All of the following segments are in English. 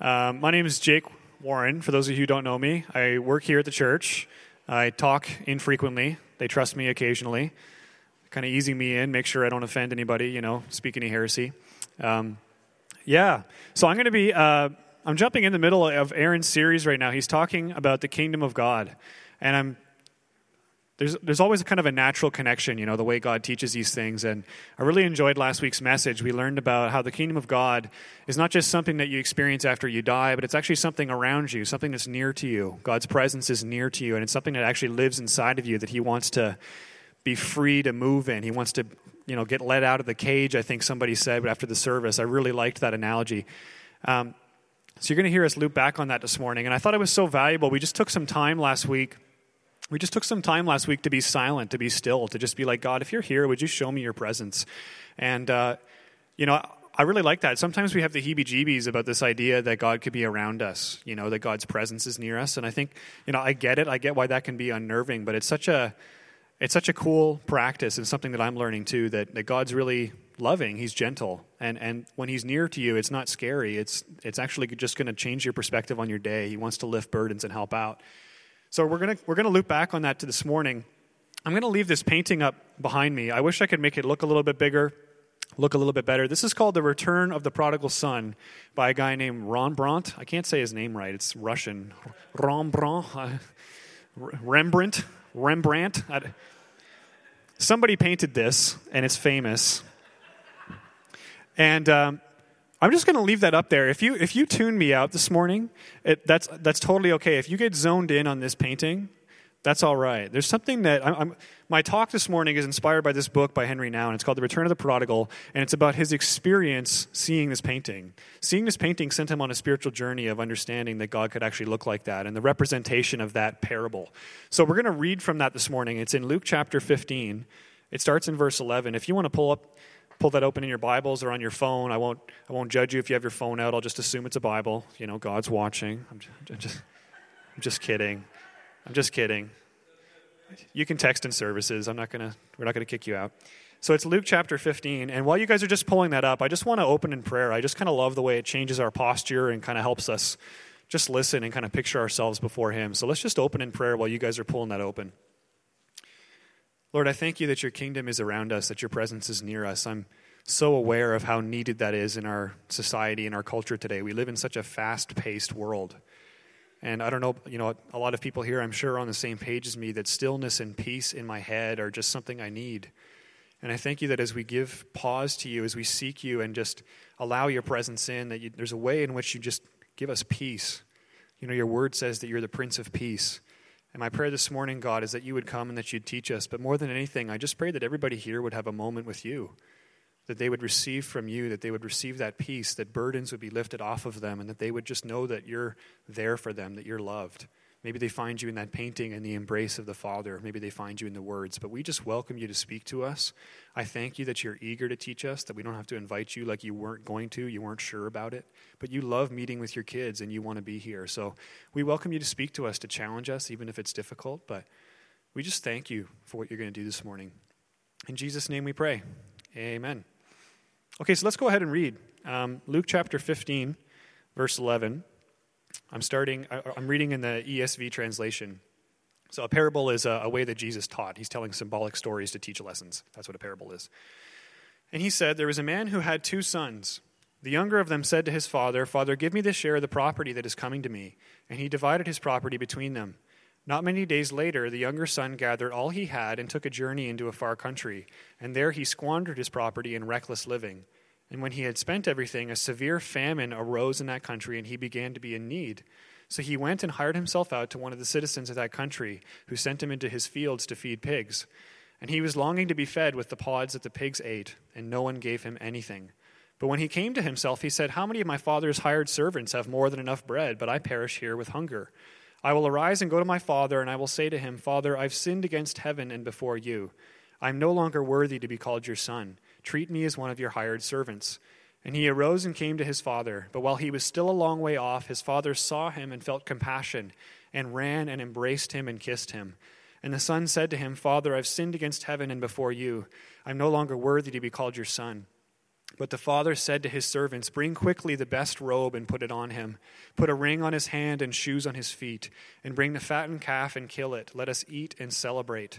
Um, my name is Jake Warren. For those of you who don't know me, I work here at the church. I talk infrequently. They trust me occasionally, kind of easing me in, make sure I don't offend anybody, you know, speak any heresy. Um, yeah, so I'm going to be, uh, I'm jumping in the middle of Aaron's series right now. He's talking about the kingdom of God. And I'm there's, there's always kind of a natural connection, you know, the way God teaches these things. And I really enjoyed last week's message. We learned about how the kingdom of God is not just something that you experience after you die, but it's actually something around you, something that's near to you. God's presence is near to you, and it's something that actually lives inside of you that He wants to be free to move in. He wants to, you know, get let out of the cage, I think somebody said after the service. I really liked that analogy. Um, so you're going to hear us loop back on that this morning. And I thought it was so valuable. We just took some time last week we just took some time last week to be silent, to be still, to just be like, God, if you're here, would you show me your presence? And, uh, you know, I really like that. Sometimes we have the heebie jeebies about this idea that God could be around us, you know, that God's presence is near us. And I think, you know, I get it. I get why that can be unnerving, but it's such a, it's such a cool practice and something that I'm learning too that, that God's really loving. He's gentle. And, and when he's near to you, it's not scary. It's, it's actually just going to change your perspective on your day. He wants to lift burdens and help out. So we're going we're gonna loop back on that to this morning. I'm going to leave this painting up behind me. I wish I could make it look a little bit bigger, look a little bit better. This is called The Return of the Prodigal Son by a guy named Rembrandt. I can't say his name right, it's Russian. Rembrandt. Rembrandt. Rembrandt. somebody painted this, and it's famous. And um, I'm just going to leave that up there. If you if you tune me out this morning, it, that's that's totally okay. If you get zoned in on this painting, that's all right. There's something that I'm, I'm, my talk this morning is inspired by this book by Henry Nouwen, and It's called The Return of the Prodigal, and it's about his experience seeing this painting. Seeing this painting sent him on a spiritual journey of understanding that God could actually look like that and the representation of that parable. So we're going to read from that this morning. It's in Luke chapter 15. It starts in verse 11. If you want to pull up pull that open in your Bibles or on your phone. I won't, I won't judge you if you have your phone out. I'll just assume it's a Bible. You know, God's watching. I'm just, I'm just, I'm just kidding. I'm just kidding. You can text in services. I'm not gonna. We're not gonna kick you out. So it's Luke chapter 15. And while you guys are just pulling that up, I just want to open in prayer. I just kind of love the way it changes our posture and kind of helps us just listen and kind of picture ourselves before Him. So let's just open in prayer while you guys are pulling that open. Lord, I thank you that your kingdom is around us, that your presence is near us. I'm so aware of how needed that is in our society and our culture today. We live in such a fast paced world. And I don't know, you know, a lot of people here, I'm sure, are on the same page as me that stillness and peace in my head are just something I need. And I thank you that as we give pause to you, as we seek you and just allow your presence in, that you, there's a way in which you just give us peace. You know, your word says that you're the Prince of Peace. And my prayer this morning, God, is that you would come and that you'd teach us. But more than anything, I just pray that everybody here would have a moment with you, that they would receive from you, that they would receive that peace, that burdens would be lifted off of them, and that they would just know that you're there for them, that you're loved. Maybe they find you in that painting and the embrace of the Father. Maybe they find you in the words. But we just welcome you to speak to us. I thank you that you're eager to teach us, that we don't have to invite you like you weren't going to, you weren't sure about it. But you love meeting with your kids and you want to be here. So we welcome you to speak to us, to challenge us, even if it's difficult. But we just thank you for what you're going to do this morning. In Jesus' name we pray. Amen. Okay, so let's go ahead and read um, Luke chapter 15, verse 11. I'm starting, I'm reading in the ESV translation. So, a parable is a, a, way that Jesus taught. He's telling symbolic stories to teach lessons. That's what a parable is. And he said, There was a man who had two sons. The younger of them said to his father, Father, give me the share of the property that is coming to me. And he divided his property between them. Not many days later, the younger son gathered all he had and took a journey into a far country. And there he squandered his property in reckless living. And when he had spent everything, a severe famine arose in that country, and he began to be in need. So he went and hired himself out to one of the citizens of that country, who sent him into his fields to feed pigs. And he was longing to be fed with the pods that the pigs ate, and no one gave him anything. But when he came to himself, he said, How many of my father's hired servants have more than enough bread, but I perish here with hunger? I will arise and go to my father, and I will say to him, Father, I've sinned against heaven and before you. I am no longer worthy to be called your son. Treat me as one of your hired servants. And he arose and came to his father. But while he was still a long way off, his father saw him and felt compassion, and ran and embraced him and kissed him. And the son said to him, Father, I've sinned against heaven and before you. I'm no longer worthy to be called your son. But the father said to his servants, Bring quickly the best robe and put it on him. Put a ring on his hand and shoes on his feet. And bring the fattened calf and kill it. Let us eat and celebrate.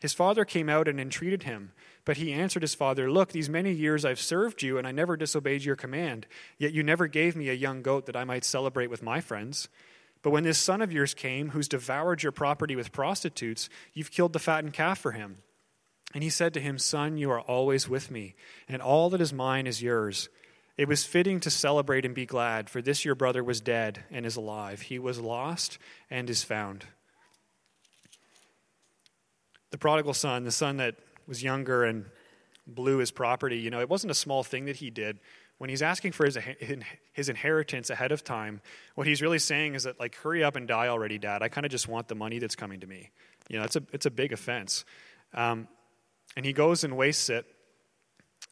His father came out and entreated him. But he answered his father, Look, these many years I've served you, and I never disobeyed your command. Yet you never gave me a young goat that I might celebrate with my friends. But when this son of yours came, who's devoured your property with prostitutes, you've killed the fattened calf for him. And he said to him, Son, you are always with me, and all that is mine is yours. It was fitting to celebrate and be glad, for this your brother was dead and is alive. He was lost and is found. The prodigal son, the son that was younger and blew his property, you know, it wasn't a small thing that he did. When he's asking for his, his inheritance ahead of time, what he's really saying is that, like, hurry up and die already, Dad. I kind of just want the money that's coming to me. You know, it's a, it's a big offense. Um, and he goes and wastes it,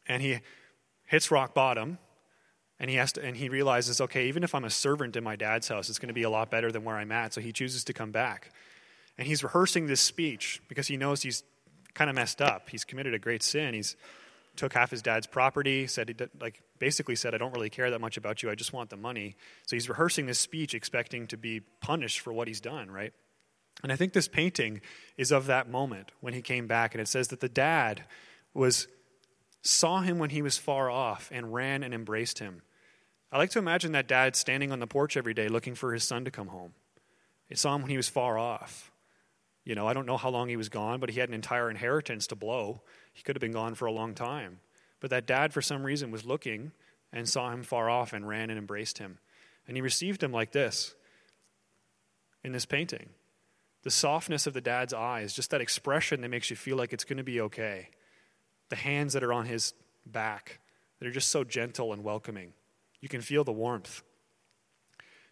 and he hits rock bottom and he has to, and he realizes, okay, even if I'm a servant in my dad's house, it's going to be a lot better than where I'm at. So he chooses to come back. And he's rehearsing this speech because he knows he's kind of messed up. He's committed a great sin. He's took half his dad's property, said he did, like basically said, I don't really care that much about you. I just want the money. So he's rehearsing this speech expecting to be punished for what he's done, right? And I think this painting is of that moment when he came back and it says that the dad was saw him when he was far off and ran and embraced him. I like to imagine that dad standing on the porch every day looking for his son to come home. He saw him when he was far off. You know, I don't know how long he was gone, but he had an entire inheritance to blow. He could have been gone for a long time. But that dad, for some reason, was looking and saw him far off and ran and embraced him. And he received him like this in this painting. The softness of the dad's eyes, just that expression that makes you feel like it's going to be okay. The hands that are on his back that are just so gentle and welcoming. You can feel the warmth.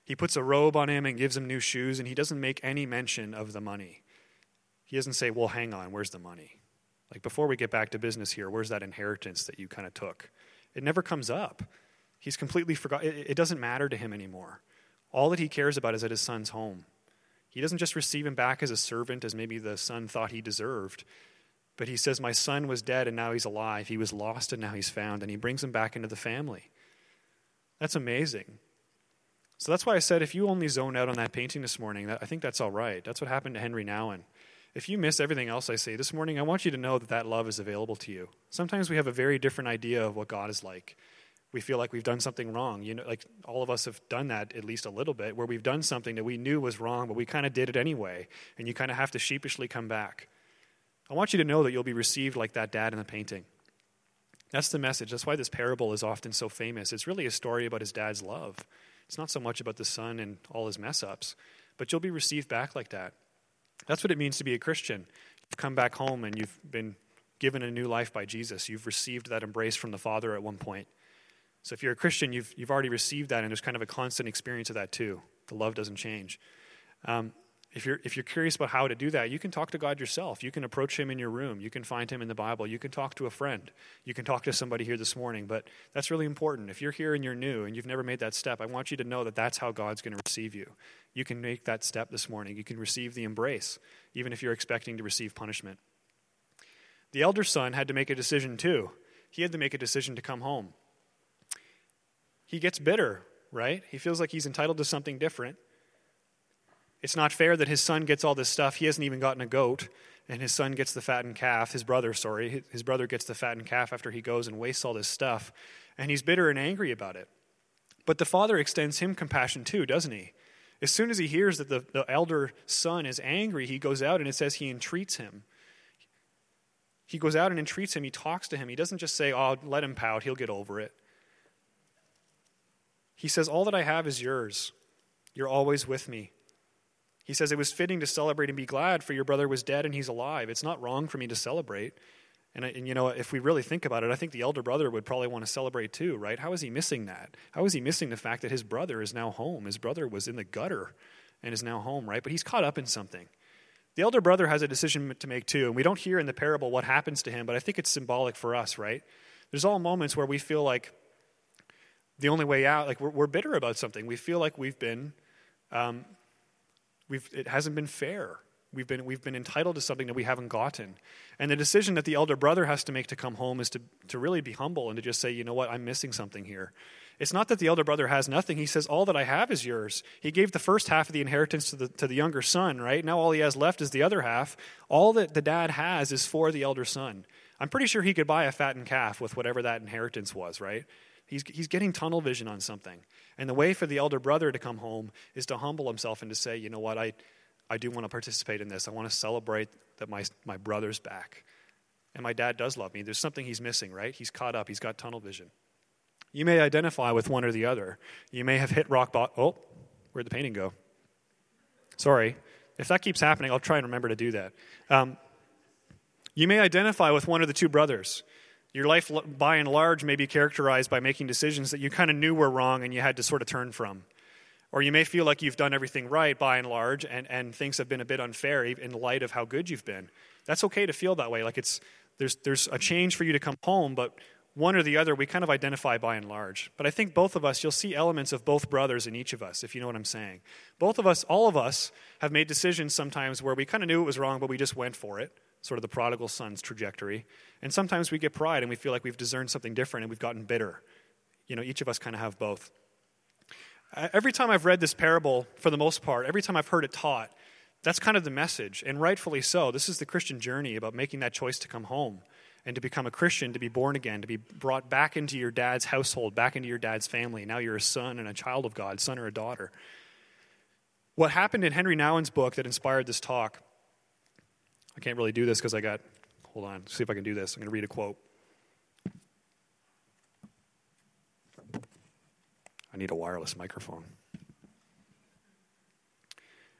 He puts a robe on him and gives him new shoes, and he doesn't make any mention of the money. He doesn't say, Well, hang on, where's the money? Like, before we get back to business here, where's that inheritance that you kind of took? It never comes up. He's completely forgot. It, it doesn't matter to him anymore. All that he cares about is at his son's home. He doesn't just receive him back as a servant, as maybe the son thought he deserved, but he says, My son was dead and now he's alive. He was lost and now he's found. And he brings him back into the family. That's amazing. So that's why I said if you only zone out on that painting this morning, I think that's all right. That's what happened to Henry Nouwen. If you miss everything else I say this morning, I want you to know that that love is available to you. Sometimes we have a very different idea of what God is like. We feel like we've done something wrong. You know, like all of us have done that at least a little bit, where we've done something that we knew was wrong, but we kind of did it anyway, and you kind of have to sheepishly come back. I want you to know that you'll be received like that dad in the painting. That's the message. That's why this parable is often so famous. It's really a story about his dad's love. It's not so much about the son and all his mess ups, but you'll be received back like that. That's what it means to be a Christian. You've come back home and you've been given a new life by Jesus. You've received that embrace from the Father at one point. So if you're a Christian, you've, you've already received that, and there's kind of a constant experience of that too. The love doesn't change. Um, if you're, if you're curious about how to do that, you can talk to God yourself. You can approach Him in your room. You can find Him in the Bible. You can talk to a friend. You can talk to somebody here this morning. But that's really important. If you're here and you're new and you've never made that step, I want you to know that that's how God's going to receive you. You can make that step this morning. You can receive the embrace, even if you're expecting to receive punishment. The elder son had to make a decision too. He had to make a decision to come home. He gets bitter, right? He feels like he's entitled to something different. It's not fair that his son gets all this stuff. He hasn't even gotten a goat, and his son gets the fattened calf. His brother, sorry, his brother gets the fattened calf after he goes and wastes all this stuff. And he's bitter and angry about it. But the father extends him compassion too, doesn't he? As soon as he hears that the, the elder son is angry, he goes out and it says he entreats him. He goes out and entreats him. He talks to him. He doesn't just say, Oh, let him pout, he'll get over it. He says, All that I have is yours. You're always with me. He says, It was fitting to celebrate and be glad, for your brother was dead and he's alive. It's not wrong for me to celebrate. And, and, you know, if we really think about it, I think the elder brother would probably want to celebrate too, right? How is he missing that? How is he missing the fact that his brother is now home? His brother was in the gutter, and is now home, right? But he's caught up in something. The elder brother has a decision to make too, and we don't hear in the parable what happens to him, but I think it's symbolic for us, right? There's all moments where we feel like the only way out, like we're, we're bitter about something. We feel like we've been, um, we've, it hasn't been fair. We've been, we've been entitled to something that we haven't gotten. And the decision that the elder brother has to make to come home is to, to really be humble and to just say, you know what, I'm missing something here. It's not that the elder brother has nothing. He says, All that I have is yours. He gave the first half of the inheritance to the, to the younger son, right? Now all he has left is the other half. All that the dad has is for the elder son. I'm pretty sure he could buy a fattened calf with whatever that inheritance was, right? He's, he's getting tunnel vision on something. And the way for the elder brother to come home is to humble himself and to say, you know what, I, I do want to participate in this. I want to celebrate that my, my brother's back. And my dad does love me. There's something he's missing, right? He's caught up, he's got tunnel vision. You may identify with one or the other. You may have hit rock bottom. Oh, where'd the painting go? Sorry. If that keeps happening, I'll try and remember to do that. Um, you may identify with one of the two brothers. Your life, by and large, may be characterized by making decisions that you kind of knew were wrong and you had to sort of turn from. Or you may feel like you've done everything right, by and large, and, and things have been a bit unfair in light of how good you've been. That's okay to feel that way. Like it's, there's, there's a change for you to come home, but one or the other, we kind of identify by and large. But I think both of us, you'll see elements of both brothers in each of us, if you know what I'm saying. Both of us, all of us, have made decisions sometimes where we kind of knew it was wrong, but we just went for it sort of the prodigal son's trajectory. And sometimes we get pride and we feel like we've discerned something different and we've gotten bitter. You know, each of us kind of have both. Every time I've read this parable, for the most part, every time I've heard it taught, that's kind of the message, and rightfully so. This is the Christian journey about making that choice to come home and to become a Christian, to be born again, to be brought back into your dad's household, back into your dad's family. Now you're a son and a child of God, son or a daughter. What happened in Henry Nouwen's book that inspired this talk I can't really do this because I got, hold on, see if I can do this. I'm going to read a quote. I need a wireless microphone.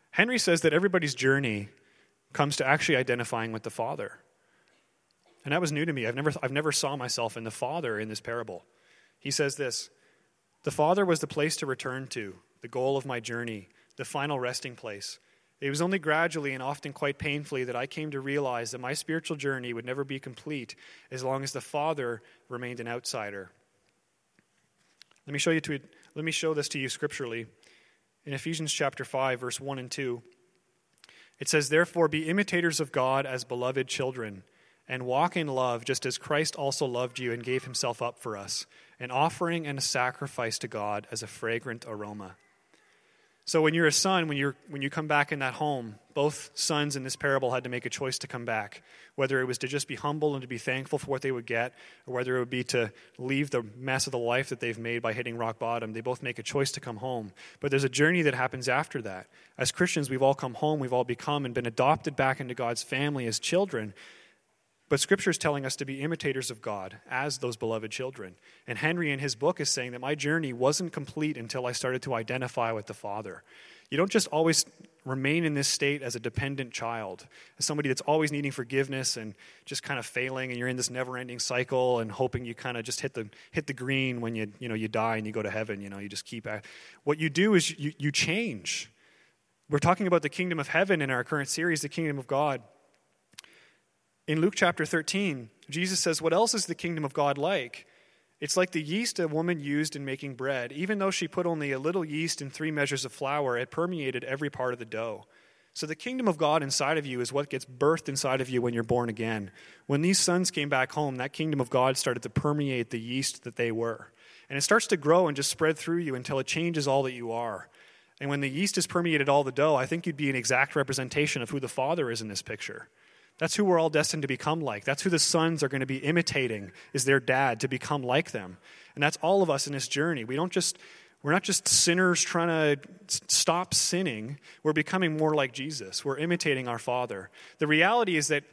Henry says that everybody's journey comes to actually identifying with the Father. And that was new to me. I've never, I've never saw myself in the Father in this parable. He says this The Father was the place to return to, the goal of my journey, the final resting place. It was only gradually and often quite painfully that I came to realize that my spiritual journey would never be complete as long as the Father remained an outsider. Let me show you to, let me show this to you scripturally. In Ephesians chapter 5 verse 1 and 2, it says, "Therefore be imitators of God as beloved children, and walk in love just as Christ also loved you and gave himself up for us, an offering and a sacrifice to God as a fragrant aroma." So when you're a son, when, you're, when you come back in that home, both sons in this parable had to make a choice to come back, whether it was to just be humble and to be thankful for what they would get, or whether it would be to leave the mess of the life that they've made by hitting rock bottom. They both make a choice to come home. But there's a journey that happens after that. As Christians, we've all come home, we've all become and been adopted back into God's family as children. But Scripture is telling us to be imitators of God as those beloved children. And Henry, in his book, is saying that my journey wasn't complete until I started to identify with the Father. You don't just always remain in this state as a dependent child, as somebody that's always needing forgiveness and just kind of failing, and you're in this never-ending cycle and hoping you kind of just hit the hit the green when you you know you die and you go to heaven. You know, you just keep. At, what you do is you, you change. We're talking about the kingdom of heaven in our current series, the kingdom of God. In Luke chapter 13, Jesus says, What else is the kingdom of God like? It's like the yeast a woman used in making bread. Even though she put only a little yeast in three measures of flour, it permeated every part of the dough. So the kingdom of God inside of you is what gets birthed inside of you when you're born again. When these sons came back home, that kingdom of God started to permeate the yeast that they were. And it starts to grow and just spread through you until it changes all that you are. And when the yeast has permeated all the dough, I think you'd be an exact representation of who the Father is in this picture. That's who we're all destined to become like. That's who the sons are going to be imitating, is their dad, to become like them. And that's all of us in this journey. We don't just, we're not just sinners trying to stop sinning. We're becoming more like Jesus. We're imitating our Father. The reality is that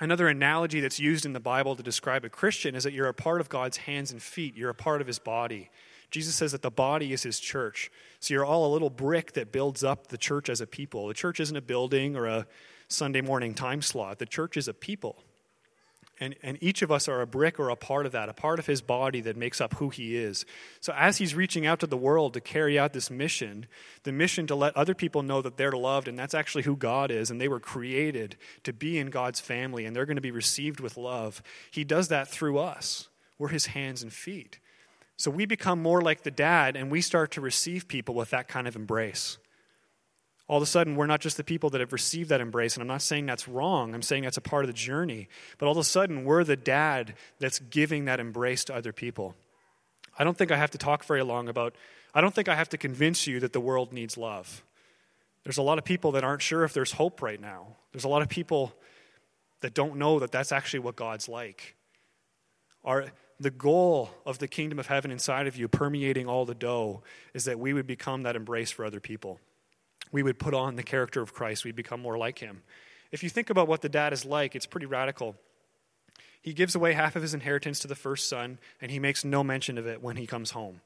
another analogy that's used in the Bible to describe a Christian is that you're a part of God's hands and feet, you're a part of his body. Jesus says that the body is his church. So you're all a little brick that builds up the church as a people. The church isn't a building or a Sunday morning time slot. The church is a people. And, and each of us are a brick or a part of that, a part of his body that makes up who he is. So, as he's reaching out to the world to carry out this mission, the mission to let other people know that they're loved and that's actually who God is, and they were created to be in God's family and they're going to be received with love, he does that through us. We're his hands and feet. So, we become more like the dad and we start to receive people with that kind of embrace all of a sudden we're not just the people that have received that embrace and i'm not saying that's wrong. I'm saying that's a part of the journey. But all of a sudden we're the dad that's giving that embrace to other people. I don't think i have to talk very long about i don't think i have to convince you that the world needs love. There's a lot of people that aren't sure if there's hope right now. There's a lot of people that don't know that that's actually what god's like. Our, the goal of the kingdom of heaven inside of you permeating all the dough is that we would become that embrace for other people we would put on the character of Christ. We'd become more like him. If you think about what the dad is like, it's pretty radical. He gives away half of his inheritance to the first son, and he makes no mention of it when he comes home.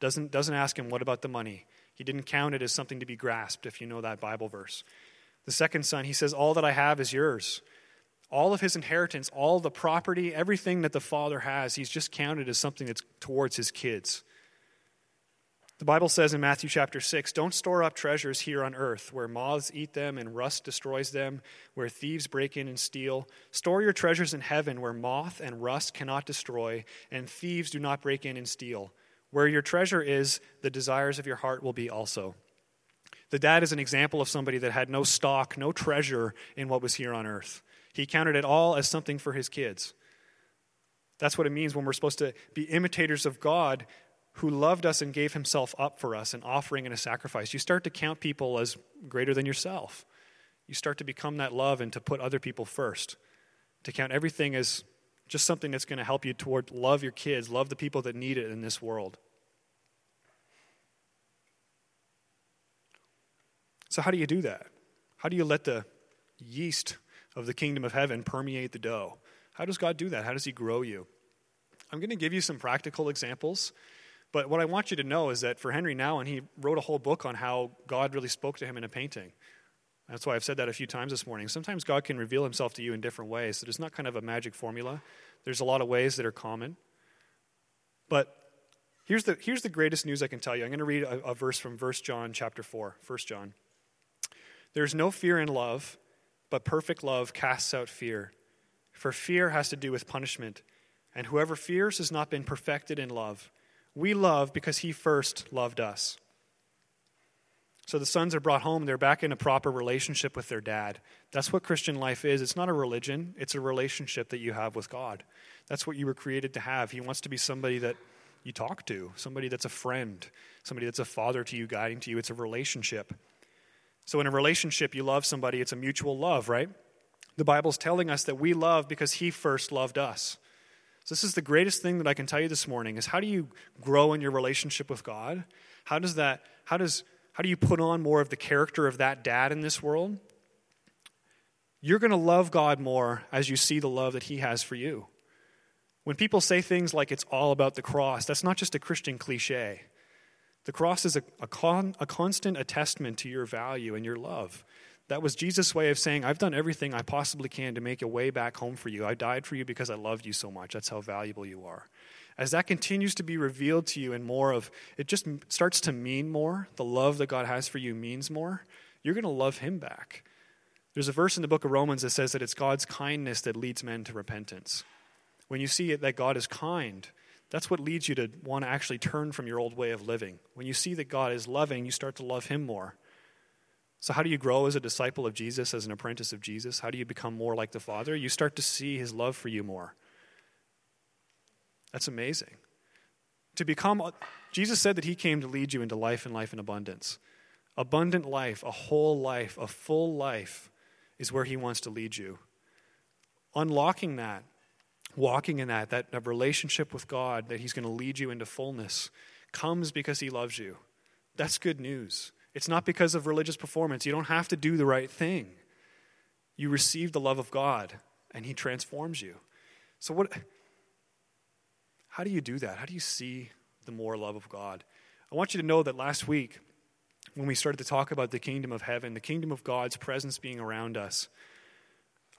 Doesn't, doesn't ask him, What about the money? He didn't count it as something to be grasped, if you know that Bible verse. The second son, he says, All that I have is yours. All of his inheritance, all the property, everything that the father has, he's just counted as something that's towards his kids. The Bible says in Matthew chapter 6 Don't store up treasures here on earth, where moths eat them and rust destroys them, where thieves break in and steal. Store your treasures in heaven, where moth and rust cannot destroy, and thieves do not break in and steal. Where your treasure is, the desires of your heart will be also. The dad is an example of somebody that had no stock, no treasure in what was here on earth. He counted it all as something for his kids. That's what it means when we're supposed to be imitators of God who loved us and gave himself up for us, an offering and a sacrifice. You start to count people as greater than yourself. You start to become that love and to put other people first, to count everything as just something that's going to help you toward love your kids, love the people that need it in this world. So, how do you do that? How do you let the yeast of the kingdom of heaven permeate the dough? How does God do that? How does He grow you? I'm going to give you some practical examples but what I want you to know is that for Henry Nouwen, and he wrote a whole book on how God really spoke to him in a painting. That's why I've said that a few times this morning. Sometimes God can reveal himself to you in different ways. So there's not kind of a magic formula. There's a lot of ways that are common. But here's the, here's the greatest news I can tell you. I'm going to read a, a verse from Verse John chapter 4, 1 John. There's no fear in love, but perfect love casts out fear. For fear has to do with punishment, and whoever fears has not been perfected in love. We love because he first loved us. So the sons are brought home, they're back in a proper relationship with their dad. That's what Christian life is. It's not a religion, it's a relationship that you have with God. That's what you were created to have. He wants to be somebody that you talk to, somebody that's a friend, somebody that's a father to you, guiding to you. It's a relationship. So in a relationship, you love somebody, it's a mutual love, right? The Bible's telling us that we love because he first loved us. So this is the greatest thing that I can tell you this morning is how do you grow in your relationship with God? How does that how does how do you put on more of the character of that dad in this world? You're going to love God more as you see the love that he has for you. When people say things like it's all about the cross, that's not just a Christian cliche. The cross is a, a, con, a constant attestment to your value and your love. That was Jesus' way of saying, I've done everything I possibly can to make a way back home for you. I died for you because I loved you so much. That's how valuable you are. As that continues to be revealed to you and more of, it just starts to mean more. The love that God has for you means more. You're going to love Him back. There's a verse in the book of Romans that says that it's God's kindness that leads men to repentance. When you see it, that God is kind, that's what leads you to want to actually turn from your old way of living. When you see that God is loving, you start to love Him more. So, how do you grow as a disciple of Jesus, as an apprentice of Jesus? How do you become more like the Father? You start to see his love for you more. That's amazing. To become, Jesus said that he came to lead you into life and life in abundance. Abundant life, a whole life, a full life is where he wants to lead you. Unlocking that, walking in that, that, that relationship with God, that he's going to lead you into fullness, comes because he loves you. That's good news. It's not because of religious performance. You don't have to do the right thing. You receive the love of God, and He transforms you. So, what, how do you do that? How do you see the more love of God? I want you to know that last week, when we started to talk about the kingdom of heaven, the kingdom of God's presence being around us,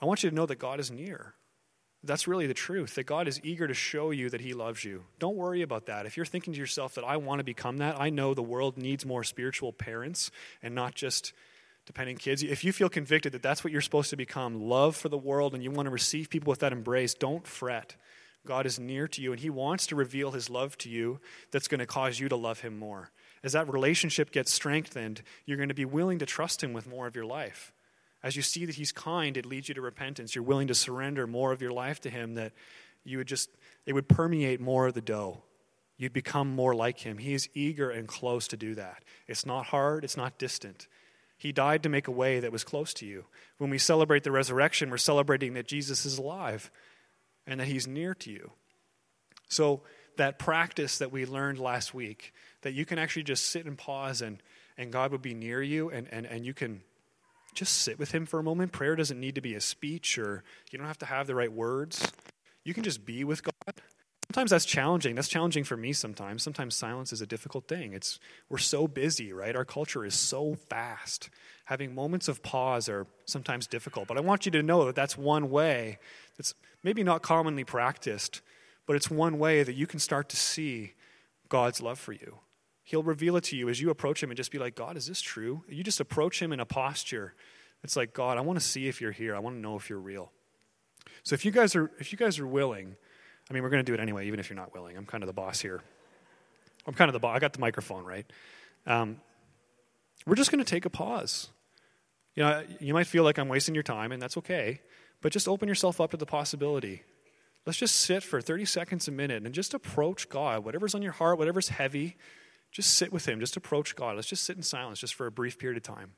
I want you to know that God is near. That's really the truth, that God is eager to show you that He loves you. Don't worry about that. If you're thinking to yourself that I want to become that, I know the world needs more spiritual parents and not just dependent kids. If you feel convicted that that's what you're supposed to become, love for the world, and you want to receive people with that embrace, don't fret. God is near to you, and He wants to reveal His love to you that's going to cause you to love Him more. As that relationship gets strengthened, you're going to be willing to trust Him with more of your life. As you see that He's kind, it leads you to repentance. You're willing to surrender more of your life to Him, that you would just, it would permeate more of the dough. You'd become more like Him. He is eager and close to do that. It's not hard, it's not distant. He died to make a way that was close to you. When we celebrate the resurrection, we're celebrating that Jesus is alive and that He's near to you. So, that practice that we learned last week, that you can actually just sit and pause and, and God would be near you and, and, and you can just sit with Him for a moment. Prayer doesn't need to be a speech or you don't have to have the right words. You can just be with God. Sometimes that's challenging. That's challenging for me sometimes. Sometimes silence is a difficult thing. It's we're so busy, right? Our culture is so fast. Having moments of pause are sometimes difficult. But I want you to know that that's one way that's maybe not commonly practiced, but it's one way that you can start to see God's love for you. He'll reveal it to you as you approach Him and just be like, God, is this true? You just approach Him in a posture. It's like, God, I want to see if you're here. I want to know if you're real. So if you guys are, if you guys are willing, I mean, we're going to do it anyway, even if you're not willing. I'm kind of the boss here. I'm kind of the boss. I got the microphone, right? Um, we're just going to take a pause. You know, you might feel like I'm wasting your time, and that's okay. But just open yourself up to the possibility. Let's just sit for 30 seconds a minute and just approach God. Whatever's on your heart, whatever's heavy, just sit with Him. Just approach God. Let's just sit in silence just for a brief period of time.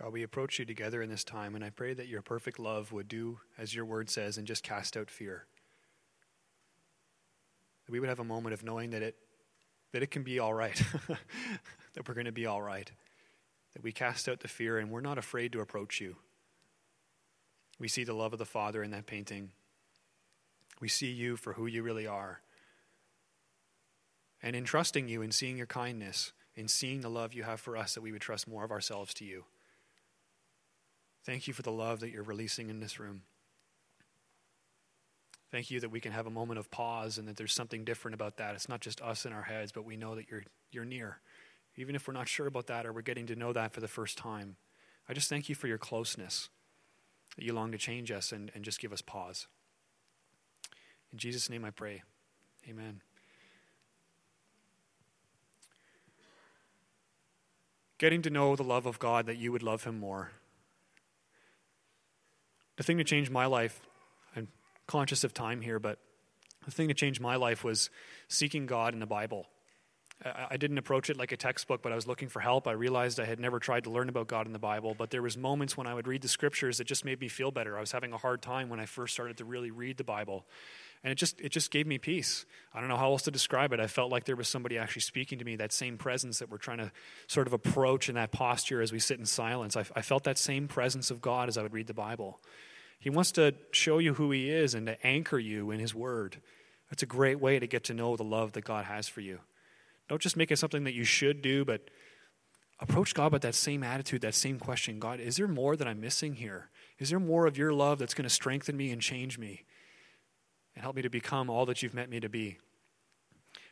God, we approach you together in this time, and I pray that your perfect love would do as your word says and just cast out fear. That we would have a moment of knowing that it, that it can be all right, that we're going to be all right, that we cast out the fear and we're not afraid to approach you. We see the love of the Father in that painting. We see you for who you really are. And in trusting you, in seeing your kindness, in seeing the love you have for us, that we would trust more of ourselves to you. Thank you for the love that you're releasing in this room. Thank you that we can have a moment of pause and that there's something different about that. It's not just us in our heads, but we know that you're, you're near. Even if we're not sure about that or we're getting to know that for the first time, I just thank you for your closeness, that you long to change us and, and just give us pause. In Jesus' name I pray. Amen. Getting to know the love of God, that you would love Him more. The thing that changed my life, I'm conscious of time here, but the thing that changed my life was seeking God in the Bible. I didn't approach it like a textbook, but I was looking for help. I realized I had never tried to learn about God in the Bible, but there was moments when I would read the scriptures that just made me feel better. I was having a hard time when I first started to really read the Bible. And it just it just gave me peace. I don't know how else to describe it. I felt like there was somebody actually speaking to me, that same presence that we're trying to sort of approach in that posture as we sit in silence. I, I felt that same presence of God as I would read the Bible. He wants to show you who He is and to anchor you in His Word. That's a great way to get to know the love that God has for you. Don't just make it something that you should do, but approach God with that same attitude, that same question God, is there more that I'm missing here? Is there more of your love that's going to strengthen me and change me and help me to become all that you've meant me to be?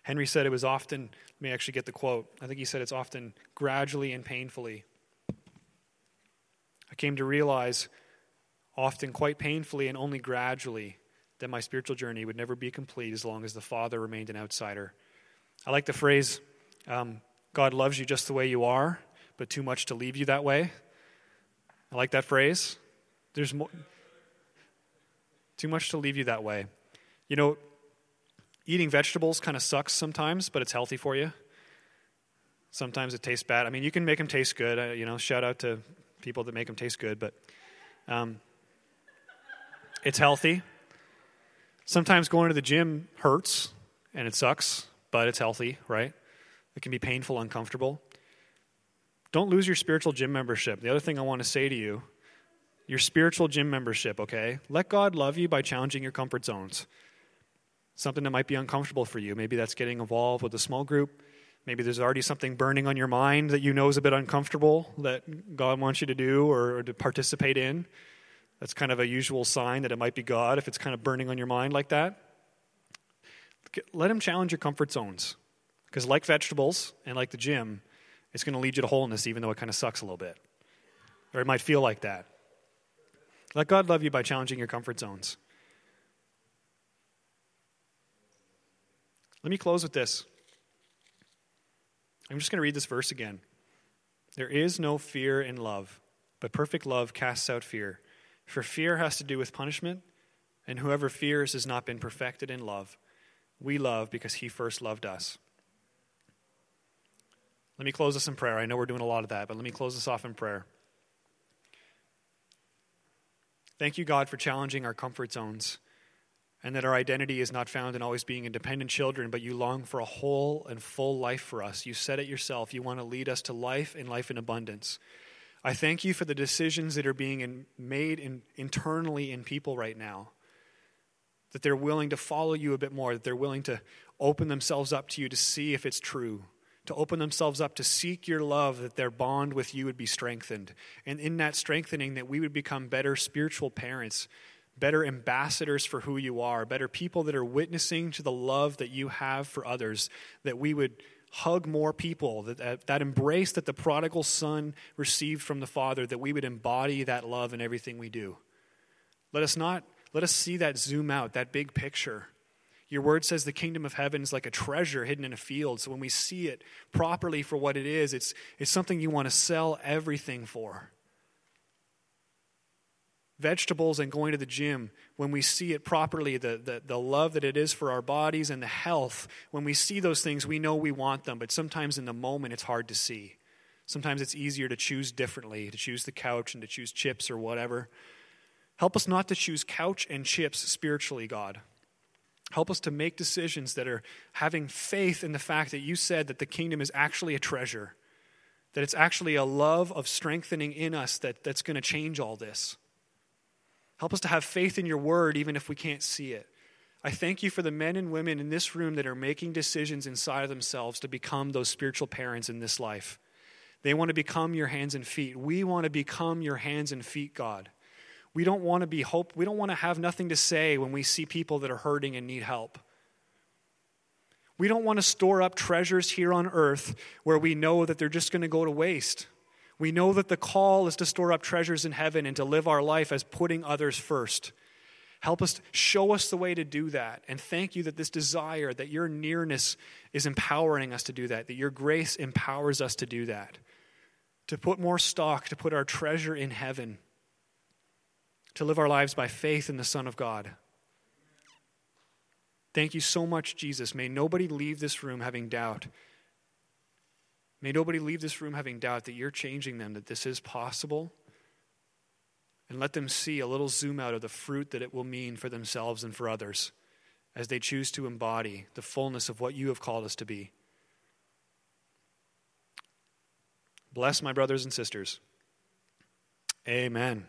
Henry said it was often, let me actually get the quote. I think he said it's often gradually and painfully. I came to realize often quite painfully and only gradually, that my spiritual journey would never be complete as long as the Father remained an outsider. I like the phrase, um, God loves you just the way you are, but too much to leave you that way. I like that phrase. There's more, too much to leave you that way. You know, eating vegetables kind of sucks sometimes, but it's healthy for you. Sometimes it tastes bad. I mean, you can make them taste good. Uh, you know, shout out to people that make them taste good, but um, it's healthy. Sometimes going to the gym hurts and it sucks, but it's healthy, right? It can be painful, uncomfortable. Don't lose your spiritual gym membership. The other thing I want to say to you your spiritual gym membership, okay? Let God love you by challenging your comfort zones. Something that might be uncomfortable for you. Maybe that's getting involved with a small group. Maybe there's already something burning on your mind that you know is a bit uncomfortable that God wants you to do or, or to participate in. That's kind of a usual sign that it might be God if it's kind of burning on your mind like that. Let Him challenge your comfort zones. Because, like vegetables and like the gym, it's going to lead you to wholeness, even though it kind of sucks a little bit. Or it might feel like that. Let God love you by challenging your comfort zones. Let me close with this. I'm just going to read this verse again. There is no fear in love, but perfect love casts out fear. For fear has to do with punishment, and whoever fears has not been perfected in love. We love because he first loved us. Let me close this in prayer. I know we're doing a lot of that, but let me close this off in prayer. Thank you, God, for challenging our comfort zones and that our identity is not found in always being independent children, but you long for a whole and full life for us. You said it yourself. You want to lead us to life and life in abundance. I thank you for the decisions that are being in, made in, internally in people right now. That they're willing to follow you a bit more, that they're willing to open themselves up to you to see if it's true, to open themselves up to seek your love, that their bond with you would be strengthened. And in that strengthening, that we would become better spiritual parents better ambassadors for who you are, better people that are witnessing to the love that you have for others, that we would hug more people, that, that, that, embrace that the prodigal son received from the Father, that we would embody that love in everything we do. Let us not, let us see that zoom out, that big picture. Your word says the kingdom of heaven is like a treasure hidden in a field. So when we see it properly for what it is, it's, it's something you want to sell everything for vegetables and going to the gym, when we see it properly, the, the, the love that it is for our bodies and the health, when we see those things, we know we want them, but sometimes in the moment it's hard to see. Sometimes it's easier to choose differently, to choose the couch and to choose chips or whatever. Help us not to choose couch and chips spiritually, God. Help us to make decisions that are having faith in the fact that you said that the kingdom is actually a treasure, that it's actually a love of strengthening in us that, that's going to change all this. Help us to have faith in your word, even if we can't see it. I thank you for the men and women in this room that are making decisions inside of themselves to become those spiritual parents in this life. They want to become your hands and feet. We want to become your hands and feet, God. We don't want to be hope. We don't want to have nothing to say when we see people that are hurting and need help. We don't want to store up treasures here on earth where we know that they're just going to go to waste. We know that the call is to store up treasures in heaven and to live our life as putting others first. Help us, show us the way to do that. And thank you that this desire, that your nearness is empowering us to do that, that your grace empowers us to do that. To put more stock, to put our treasure in heaven, to live our lives by faith in the Son of God. Thank you so much, Jesus. May nobody leave this room having doubt May nobody leave this room having doubt that you're changing them, that this is possible. And let them see a little zoom out of the fruit that it will mean for themselves and for others as they choose to embody the fullness of what you have called us to be. Bless my brothers and sisters. Amen.